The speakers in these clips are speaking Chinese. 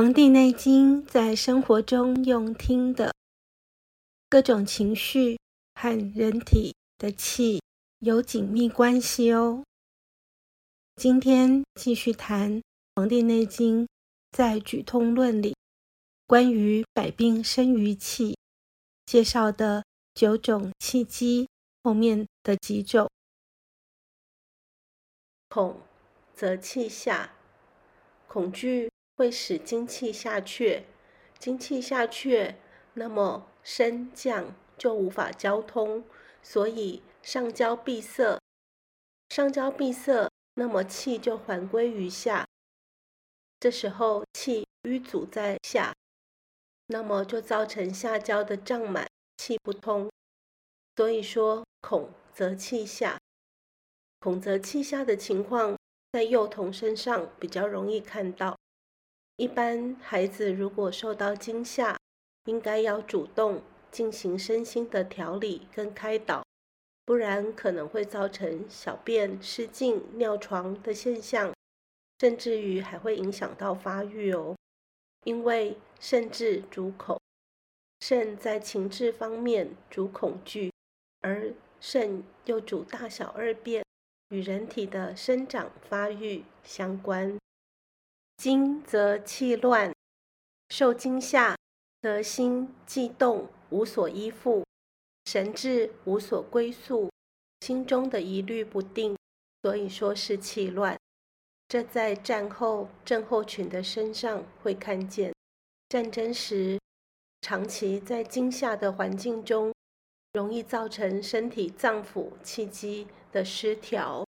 黄帝内经在生活中用听的，各种情绪和人体的气有紧密关系哦。今天继续谈《黄帝内经》在《举痛论》里关于百病生于气介绍的九种气机后面的几种。恐则气下，恐惧。会使精气下阙，精气下阙，那么升降就无法交通，所以上焦闭塞，上焦闭塞，那么气就还归于下。这时候气淤阻在下，那么就造成下焦的胀满，气不通。所以说，恐则气下，恐则气下的情况，在幼童身上比较容易看到。一般孩子如果受到惊吓，应该要主动进行身心的调理跟开导，不然可能会造成小便失禁、尿床的现象，甚至于还会影响到发育哦。因为肾至主恐，肾在情志方面主恐惧，而肾又主大小二便，与人体的生长发育相关。惊则气乱，受惊吓则心悸动，无所依附，神志无所归宿，心中的疑虑不定，所以说是气乱。这在战后症候群的身上会看见，战争时长期在惊吓的环境中，容易造成身体脏腑气机的失调。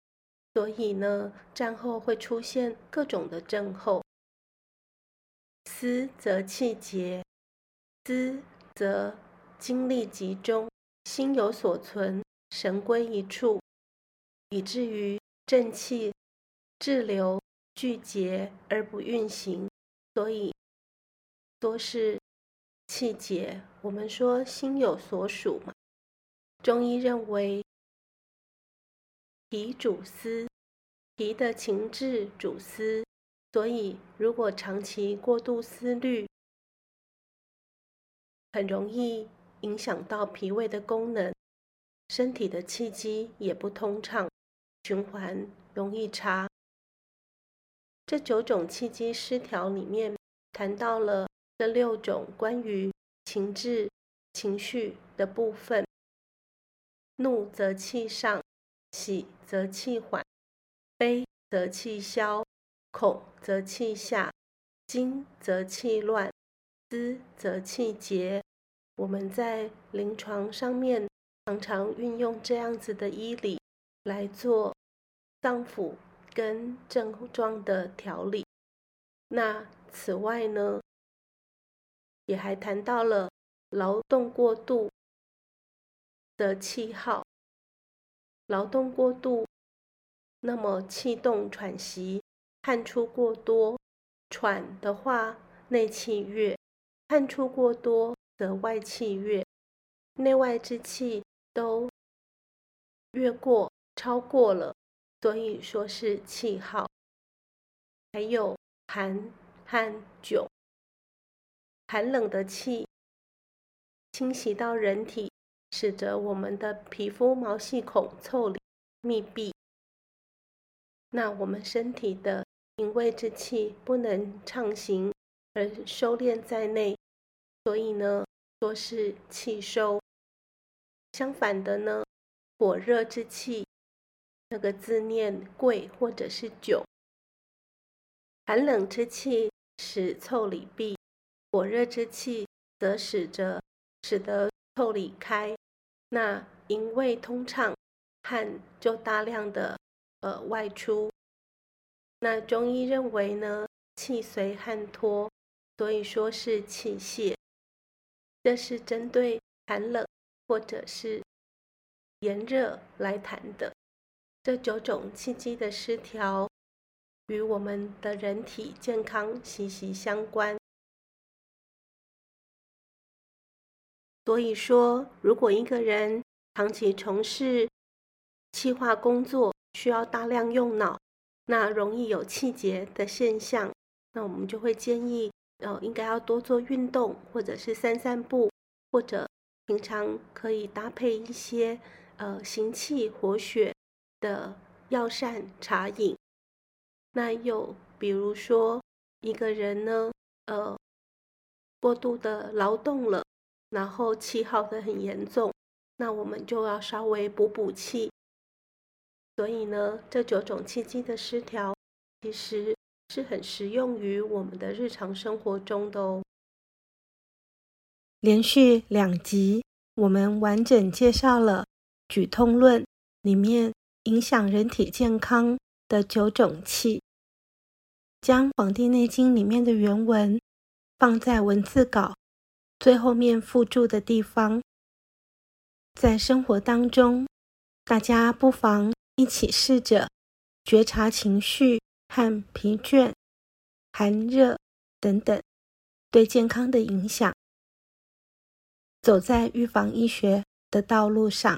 所以呢，战后会出现各种的症候。思则气结，思则精力集中，心有所存，神归一处，以至于正气滞留聚结而不运行，所以多是气结。我们说心有所属嘛，中医认为。脾主思，脾的情志主思，所以如果长期过度思虑，很容易影响到脾胃的功能，身体的气机也不通畅，循环容易差。这九种气机失调里面谈到了这六种关于情志、情绪的部分：怒则气上。喜则气缓，悲则气消，恐则气下，惊则气乱，思则气结。我们在临床上面常常运用这样子的医理来做脏腑跟症状的调理。那此外呢，也还谈到了劳动过度的气耗。劳动过度，那么气动喘息，汗出过多，喘的话内气越，汗出过多则外气越，内外之气都越过超过了，所以说是气耗。还有寒和窘，寒冷的气侵袭到人体。使得我们的皮肤毛细孔腠理密闭，那我们身体的营卫之气不能畅行，而收敛在内，所以呢，说是气收。相反的呢，火热之气，那个字念贵或者是久。寒冷之气使腠理闭，火热之气则使着使得腠理开。那营卫通畅，汗就大量的呃外出。那中医认为呢，气随汗脱，所以说是气泄。这是针对寒冷或者是炎热来谈的。这九种气机的失调，与我们的人体健康息息相关。所以说，如果一个人长期从事气化工作，需要大量用脑，那容易有气结的现象，那我们就会建议呃，应该要多做运动，或者是散散步，或者平常可以搭配一些呃行气活血的药膳茶饮。那又比如说，一个人呢，呃，过度的劳动了，然后气耗的很严重，那我们就要稍微补补气。所以呢，这九种气机的失调，其实是很适用于我们的日常生活中的哦。连续两集，我们完整介绍了《举痛论》里面影响人体健康的九种气，将《黄帝内经》里面的原文放在文字稿最后面附注的地方，在生活当中，大家不妨。一起试着觉察情绪和疲倦、寒热等等对健康的影响，走在预防医学的道路上。